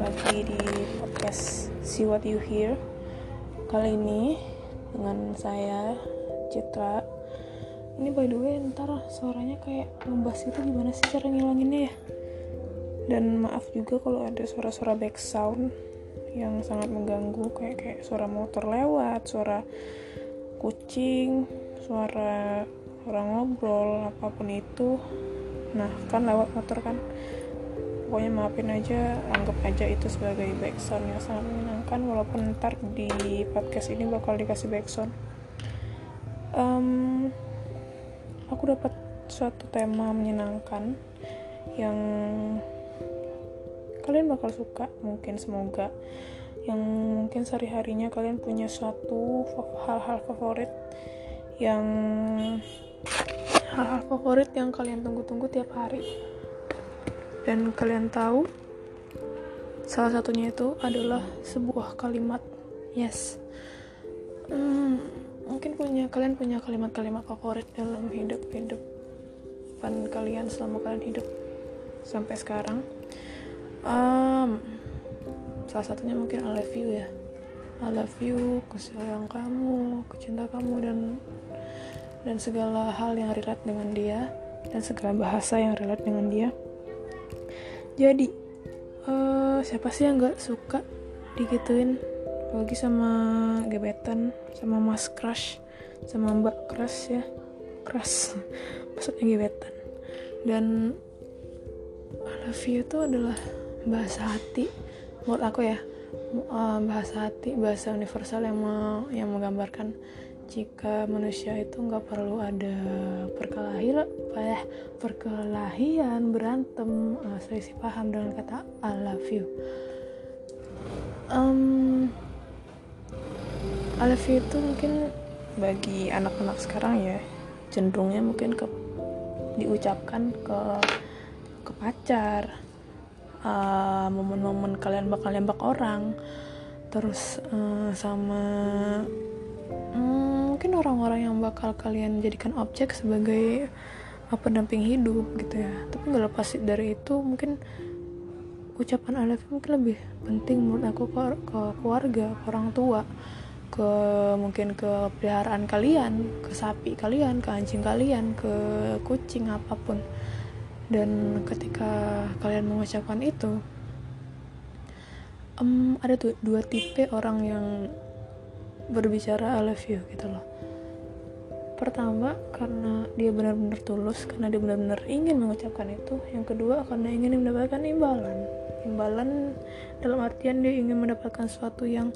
lagi di podcast See What You Hear Kali ini dengan saya Citra. Ini by the way ntar suaranya kayak ngebas itu gimana sih cara ngilanginnya ya? Dan maaf juga kalau ada suara-suara background yang sangat mengganggu kayak kayak suara motor lewat, suara kucing, suara orang ngobrol apa pun itu. Nah kan lewat motor kan pokoknya maafin aja anggap aja itu sebagai backsound yang sangat menyenangkan walaupun ntar di podcast ini bakal dikasih backsound um, aku dapat suatu tema menyenangkan yang kalian bakal suka mungkin semoga. Yang mungkin sehari-harinya kalian punya suatu hal-hal favorit yang hal-hal favorit yang kalian tunggu-tunggu tiap hari dan kalian tahu salah satunya itu adalah sebuah kalimat. Yes. Hmm, mungkin punya kalian punya kalimat-kalimat favorit dalam hidup hidup pan kalian selama kalian hidup sampai sekarang. Um, salah satunya mungkin I love you ya. I love you, kesayang kamu, kecinta kamu dan dan segala hal yang relate dengan dia dan segala bahasa yang relate dengan dia jadi uh, siapa sih yang nggak suka digituin? Apalagi sama gebetan sama mas crush sama mbak crush ya. Crush maksudnya gebetan. Dan I love you itu adalah bahasa hati. Menurut aku ya uh, bahasa hati bahasa universal yang mau yang menggambarkan jika manusia itu nggak perlu ada perkelahian eh, perkelahian berantem uh, selisih paham dengan kata I love you um, I love you itu mungkin bagi anak-anak sekarang ya cenderungnya mungkin ke diucapkan ke ke pacar uh, momen-momen kalian bakal nembak orang terus uh, sama hmm, mungkin orang-orang yang bakal kalian jadikan objek sebagai apa pendamping hidup gitu ya. Tapi nggak lepas dari itu mungkin ucapan I love you mungkin lebih penting menurut aku ke, ke keluarga ke orang tua ke mungkin ke peliharaan kalian ke sapi kalian ke anjing kalian ke kucing apa pun. Dan ketika kalian mengucapkan itu um, ada tuh dua tipe orang yang berbicara I love you gitu loh. Pertama karena dia benar-benar tulus karena dia benar-benar ingin mengucapkan itu. Yang kedua karena ingin mendapatkan imbalan. Imbalan dalam artian dia ingin mendapatkan sesuatu yang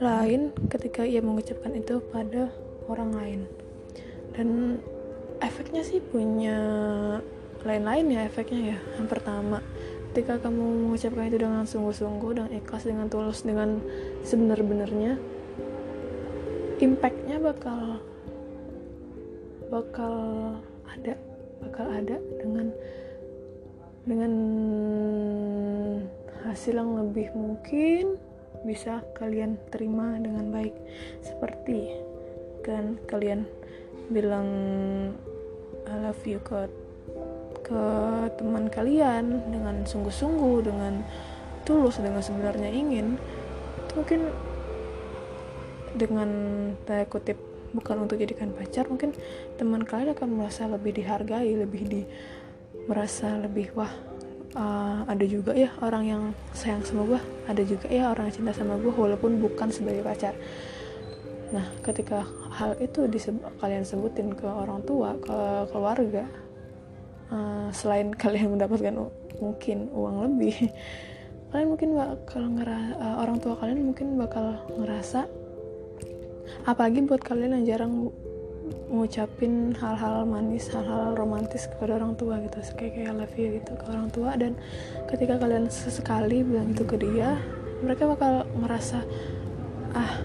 lain ketika ia mengucapkan itu pada orang lain. Dan efeknya sih punya lain-lain ya efeknya ya. Yang pertama ketika kamu mengucapkan itu dengan sungguh-sungguh dan ikhlas dengan tulus dengan sebenar-benarnya impactnya bakal bakal ada bakal ada dengan dengan hasil yang lebih mungkin bisa kalian terima dengan baik. Seperti kan kalian bilang I love you ke ke teman kalian dengan sungguh-sungguh dengan tulus dengan sebenarnya ingin mungkin dengan tanda kutip bukan untuk jadikan pacar mungkin teman kalian akan merasa lebih dihargai lebih di merasa lebih wah uh, ada juga ya orang yang sayang sama gue ada juga ya orang yang cinta sama gue walaupun bukan sebagai pacar. Nah ketika hal itu disebut, kalian sebutin ke orang tua ke keluarga uh, selain kalian mendapatkan mungkin uang lebih kalian mungkin bakal ngerasa uh, orang tua kalian mungkin bakal ngerasa apalagi buat kalian yang jarang ngucapin hal-hal manis, hal-hal romantis kepada orang tua gitu. Kayak kayak love you gitu ke orang tua. Dan ketika kalian sesekali bilang itu ke dia mereka bakal merasa ah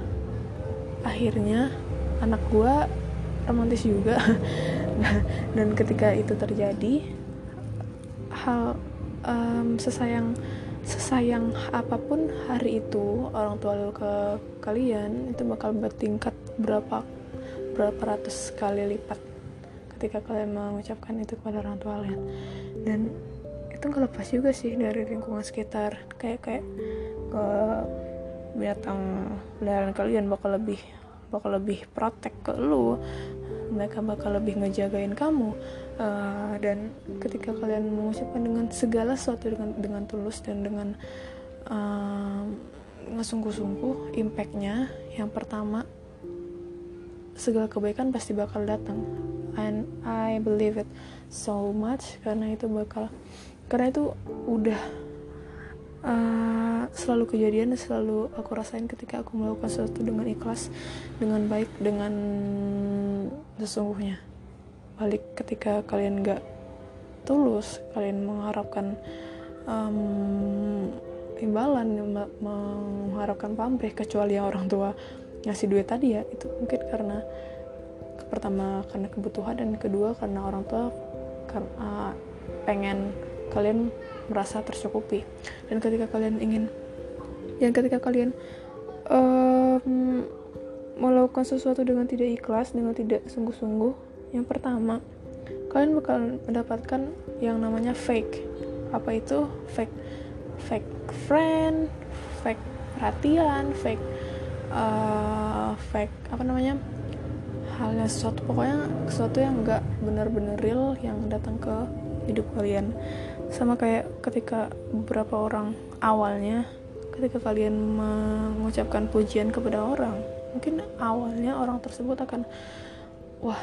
akhirnya anak gua romantis juga. Dan ketika itu terjadi hal um, sesayang sesayang apa pun hari itu orang tua lu ke kalian itu bakal bertingkat berapa berapa ratus kali lipat ketika kalian mengucapkan itu kepada orang tua kalian. Dan itu nggak lepas juga sih dari lingkungan sekitar. Kayak kayak ke binatang peliharaan kalian bakal lebih bakal lebih protek ke lu mereka bakal lebih ngejagain kamu uh, dan ketika kalian mengucapkan dengan segala sesuatu dengan dengan tulus dan dengan uh, ngesungguh-sungguh impactnya yang pertama segala kebaikan pasti bakal datang. And I believe it so much karena itu bakal karena itu udah uh, selalu kejadian selalu aku rasain ketika aku melakukan sesuatu dengan ikhlas dengan baik dengan sesungguhnya balik ketika kalian gak tulus kalian mengharapkan um, imbalan mengharapkan pamrih kecuali yang orang tua ngasih duit tadi ya itu mungkin karena pertama karena kebutuhan dan kedua karena orang tua karena pengen kalian merasa tercukupi. Dan ketika kalian ingin yang ketika kalian um, melakukan sesuatu dengan tidak ikhlas dengan tidak sungguh-sungguh yang pertama kalian bakal mendapatkan yang namanya fake. Apa itu? Fake fake friend fake perhatian fake uh, fake apa namanya? Halnya sesuatu. Pokoknya sesuatu yang enggak benar-benar real yang datang ke hidup kalian. Sama kayak ketika beberapa orang awalnya ketika kalian mengucapkan pujian kepada orang mungkin awalnya orang tersebut akan wah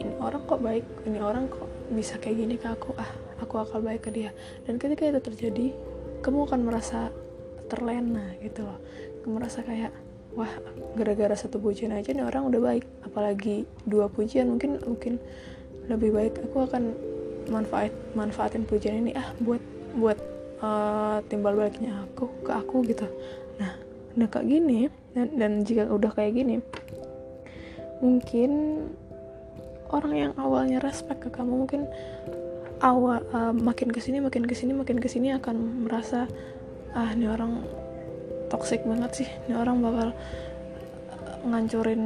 ini orang kok baik? Ini orang kok bisa kayak gini ke aku? Ah aku akan baik ke dia. Dan ketika itu terjadi kamu akan merasa terlena gitu loh. Kamu merasa kayak wah gara-gara satu pujian aja nih orang udah baik. Apalagi dua pujian mungkin mungkin lebih baik aku akan manfaat manfaatin pujian ini ah buat buat uh, timbal baliknya aku ke aku gitu. Nah udah kayak gini dan, dan jika udah kayak gini mungkin orang yang awalnya respect ke kamu mungkin awal uh, makin ke sini makin ke sini makin ke sini akan merasa ah ini orang toxic banget sih. Ini orang bakal ngancurin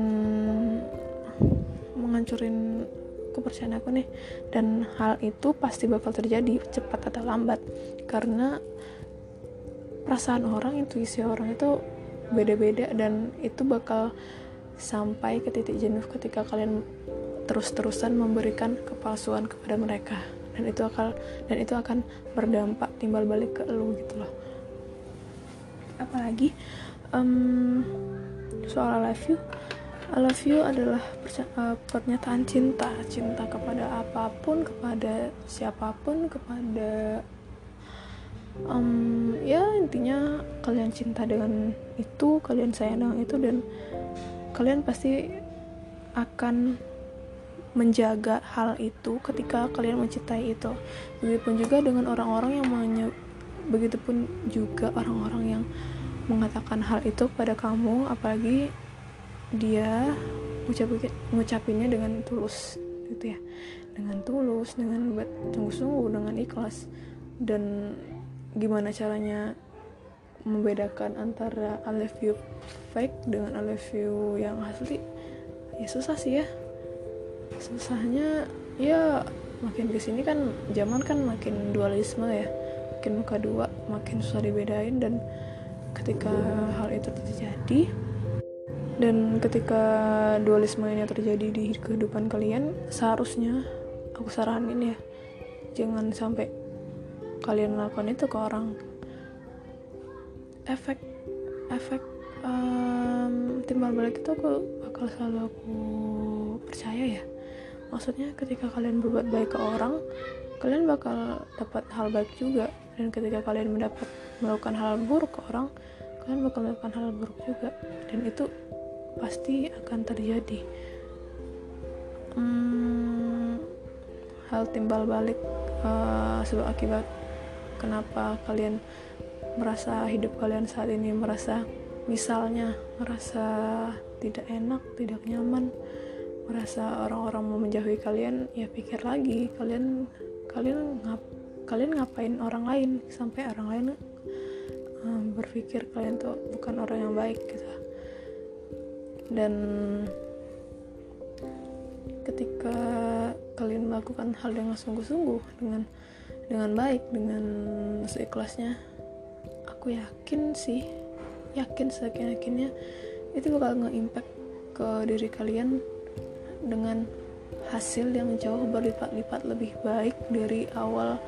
menghancurin kepercayaan aku nih. Dan hal itu pasti bakal terjadi cepat atau lambat. Karena perasaan orang intuisi orang itu beda-beda dan itu bakal sampai ke titik jenuh ketika kalian terus-terusan memberikan kepalsuan kepada mereka. Dan itu akan dan itu akan berdampak timbal balik ke lu gitu loh. Apalagi um, soal I love you. I love you adalah uh, pernyataan cinta. Cinta kepada apa pun kepada siapa pun kepada um, ya intinya kalian cinta dengan itu kalian sayang dengan itu dan kalian pasti akan menjaga hal itu ketika kalian mencintai itu. Begitupun juga dengan orang-orang yang menye begitupun juga orang-orang yang mengatakan hal itu pada kamu apalagi dia ngucapin ngucapinnya dengan tulus gitu ya. Dengan tulus dengan sungguh-sungguh dengan ikhlas. Dan gimana caranya membedakan antara I love you fake dengan I love you yang asli? Ya susah sih ya susahnya ya makin ke sini kan zaman kan makin dualisme ya. Makin muka dua makin susah dibedain dan ketika hal itu terjadi dan ketika dualisme ini terjadi di kehidupan kalian seharusnya aku saranin ya jangan sampai kalian melakukan itu ke orang. Efek efek um, timbal balik itu aku bakal selalu aku percaya ya maksudnya ketika kalian berbuat baik ke orang kalian bakal dapat hal baik juga. Dan ketika kalian mendapat melakukan hal buruk ke orang kalian bakal melakukan hal buruk juga. Dan itu pasti akan terjadi. Hmm, hal timbal balik uh, sebab akibat kenapa kalian merasa hidup kalian saat ini merasa misalnya merasa tidak enak tidak nyaman merasa orang-orang mau menjauhi kalian ya pikir lagi kalian kalian ngap kalian ngapain orang lain sampai orang lain um, berpikir kalian tuh bukan orang yang baik gitu. Dan ketika kalian melakukan hal dengan sungguh-sungguh dengan dengan baik dengan seikhlasnya aku yakin sih yakin seyakin yakinnya itu bakal nge-impact ke diri kalian dengan hasil yang jauh berlipat-lipat lebih baik dari awal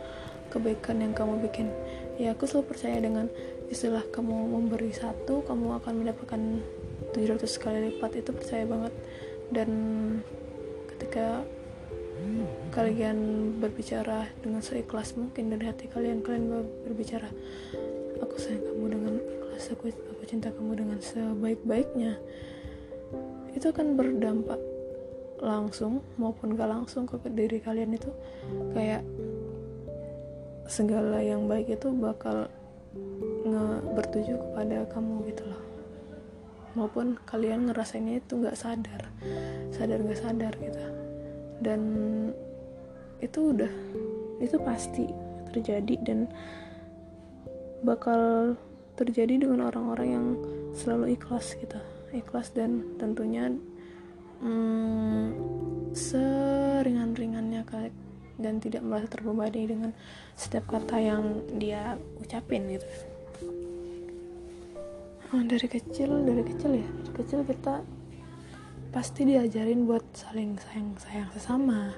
kebaikan yang kamu bikin. Ya aku selalu percaya dengan istilah kamu memberi satu kamu akan mendapatkan 700 kali lipat. Itu percaya banget. Dan ketika kalian berbicara dengan seikhlas mungkin dari hati kalian kalian berbicara aku sayang kamu dengan ikhlas aku aku cinta kamu dengan sebaik-baiknya itu akan berdampak langsung maupun gak langsung ke diri kalian itu kayak segala yang baik itu bakal nge bertuju kepada kamu gitu loh. Maupun kalian ngerasainnya itu nggak sadar sadar nggak sadar gitu. Dan itu udah itu pasti terjadi dan bakal terjadi dengan orang-orang yang selalu ikhlas gitu. Ikhlas dan tentunya hmm, seringan-ringannya dan tidak merasa terbebani dengan setiap kata yang dia ucapin gitu. Oh, dari kecil dari kecil ya? Dari kecil kita pasti diajarin buat saling sayang sayang sesama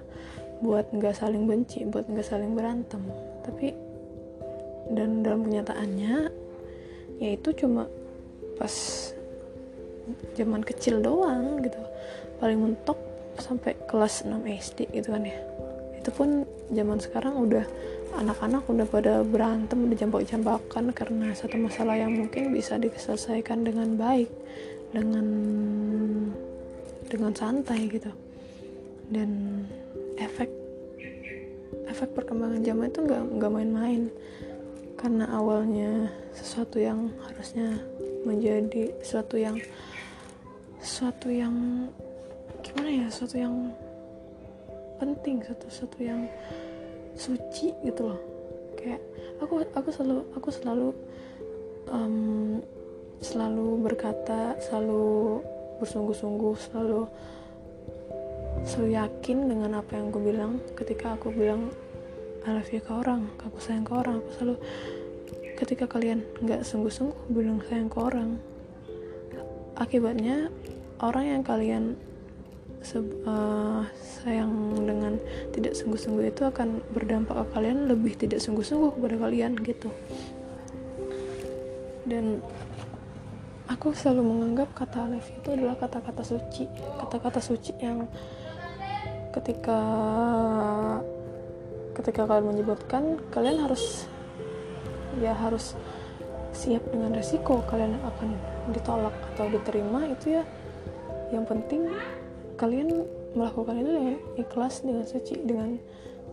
buat nggak saling benci buat nggak saling berantem. Tapi dan dalam kenyataannya ya itu cuma pas zaman kecil doang gitu paling mentok sampai kelas 6 SD gitu kan ya. Itu pun zaman sekarang udah anak-anak udah pada berantem udah jambak-jambakan karena satu masalah yang mungkin bisa diselesaikan dengan baik dengan dengan santai gitu. Dan efek efek perkembangan zaman itu nggak nggak main-main. Karena awalnya sesuatu yang harusnya menjadi sesuatu yang sesuatu yang gimana ya sesuatu yang penting satu satu yang suci gitu loh. Kayak aku aku selalu aku selalu um, selalu berkata selalu bersungguh-sungguh selalu selalu yakin dengan apa yang aku bilang. Ketika aku bilang I love you ke orang aku sayang ke orang aku selalu ketika kalian nggak sungguh-sungguh bilang sayang ke orang akibatnya orang yang kalian uh, sayang dengan tidak sungguh-sungguh itu akan berdampak ke kalian lebih tidak sungguh-sungguh kepada kalian gitu. Dan aku selalu menganggap kata Alef itu adalah kata-kata suci kata-kata suci yang ketika ketika kalian menyebutkan kalian harus ya harus siap dengan resiko kalian akan ditolak atau diterima itu ya yang penting kalian melakukan itu dengan ikhlas dengan suci dengan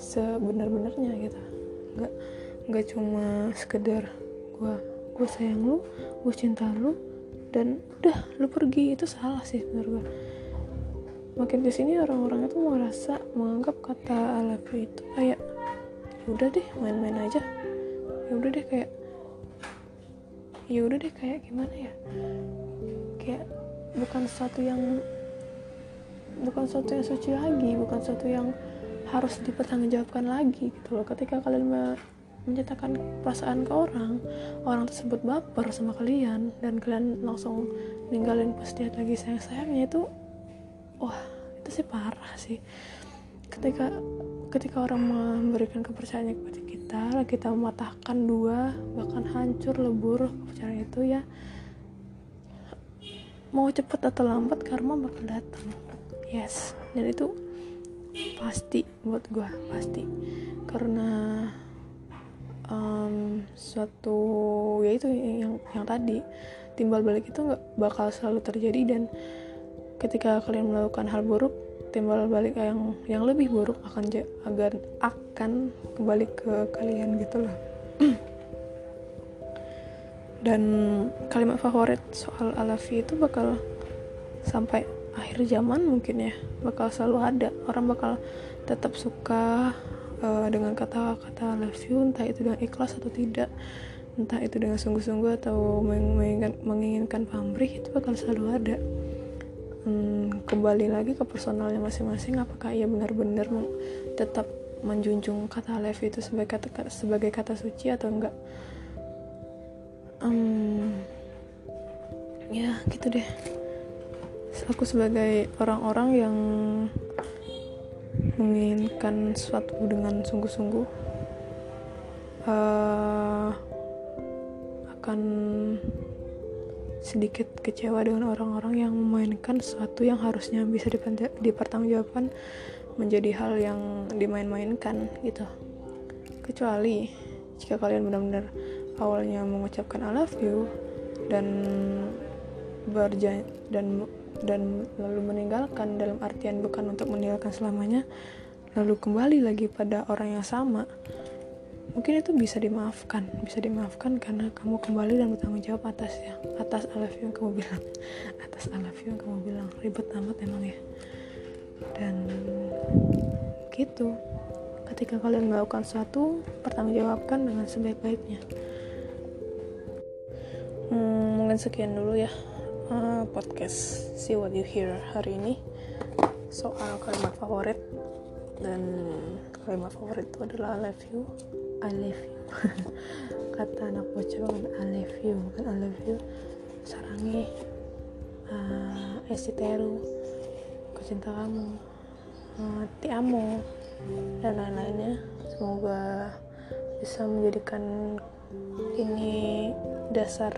sebenar-benarnya gitu. Nggak nggak cuma sekedar gue gue sayang lu gue cinta lu dan udah lu pergi. Itu salah sih menurut gue makin di sini orang-orang itu merasa menganggap kata alafi itu kayak ya udah deh main-main aja. Ya udah deh kayak ya udah deh kayak gimana ya? Kayak bukan sesuatu yang bukan sesuatu yang suci lagi bukan sesuatu yang harus dipertanggungjawabkan lagi gitu loh. Ketika kalian menyatakan perasaan ke orang orang tersebut baper sama kalian dan kalian langsung ninggalin pas dia lagi sayang sayangnya itu wah itu sih parah sih. Ketika ketika orang memberikan kepercayaan kepada kita kita mematahkan dua bahkan hancur lebur kepercayaan itu ya mau cepet atau lambat karma bakal datang yes. Dan itu pasti buat gue pasti. Karena um, suatu ya itu yang yang tadi timbal balik itu nggak bakal selalu terjadi. Dan ketika kalian melakukan hal buruk timbal balik yang yang lebih buruk akan agar akan kembali ke kalian gitu loh. Dan kalimat favorit soal alafi itu bakal sampai akhir zaman mungkin ya bakal selalu ada. Orang bakal tetap suka uh, dengan kata-kata love you entah itu dengan ikhlas atau tidak. Entah itu dengan sungguh-sungguh atau menginginkan, menginginkan pamrih itu bakal selalu ada. Hmm, kembali lagi ke personalnya masing-masing apakah ia benar-benar tetap menjunjung kata love itu sebagai kata sebagai kata suci atau enggak? Um, ya gitu deh aku sebagai orang-orang yang menginginkan sesuatu dengan sungguh-sungguh uh, akan sedikit kecewa dengan orang-orang yang memainkan sesuatu yang harusnya bisa dipertanggungjawabkan menjadi hal yang dimain-mainkan gitu. Kecuali jika kalian benar-benar awalnya mengucapkan I love you dan berjan dan dan lalu meninggalkan dalam artian bukan untuk meninggalkan selamanya lalu kembali lagi pada orang yang sama mungkin itu bisa dimaafkan bisa dimaafkan karena kamu kembali dan bertanggung jawab atas ya atas I love you yang kamu bilang atas I yang kamu bilang. Ribet amat emang ya. Dan gitu. Ketika kalian melakukan sesuatu pertanggungjawabkan dengan sebaik-baiknya. Hmm, mungkin sekian dulu ya uh, podcast see what you hear hari ini. Soal kalimat favorit. Dan kalimat favorit itu adalah I love you. I love you. Kata anak bocah banget I love you. Bukan I love you. Sarangi uh, esiteru aku cinta kamu. Uh, ti amo dan lain-lainnya. Semoga bisa menjadikan ini dasar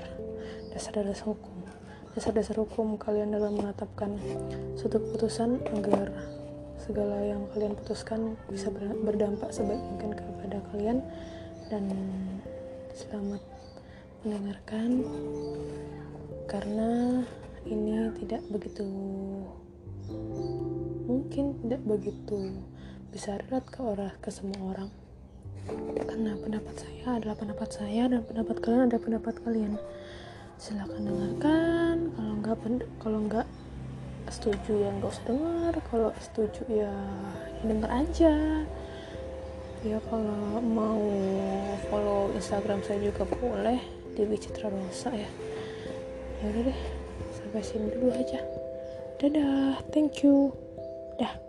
dasar dasar hukum dasar dasar hukum kalian dalam menetapkan suatu keputusan agar segala yang kalian putuskan bisa berdampak sebaik mungkin kepada kalian. Dan selamat mendengarkan karena ini tidak begitu mungkin tidak begitu bisa relate ke orang ke semua orang. Karena pendapat saya adalah pendapat saya dan pendapat kalian adalah pendapat kalian silahkan dengarkan. Kalau enggak kalau enggak setuju ya nggak usah dengar kalau setuju ya, ya denger aja. Ya kalau mau follow instagram saya juga boleh di Wicitra Rosa ya. Ya udah deh sampai sini dulu aja. Dadah thank you. Dah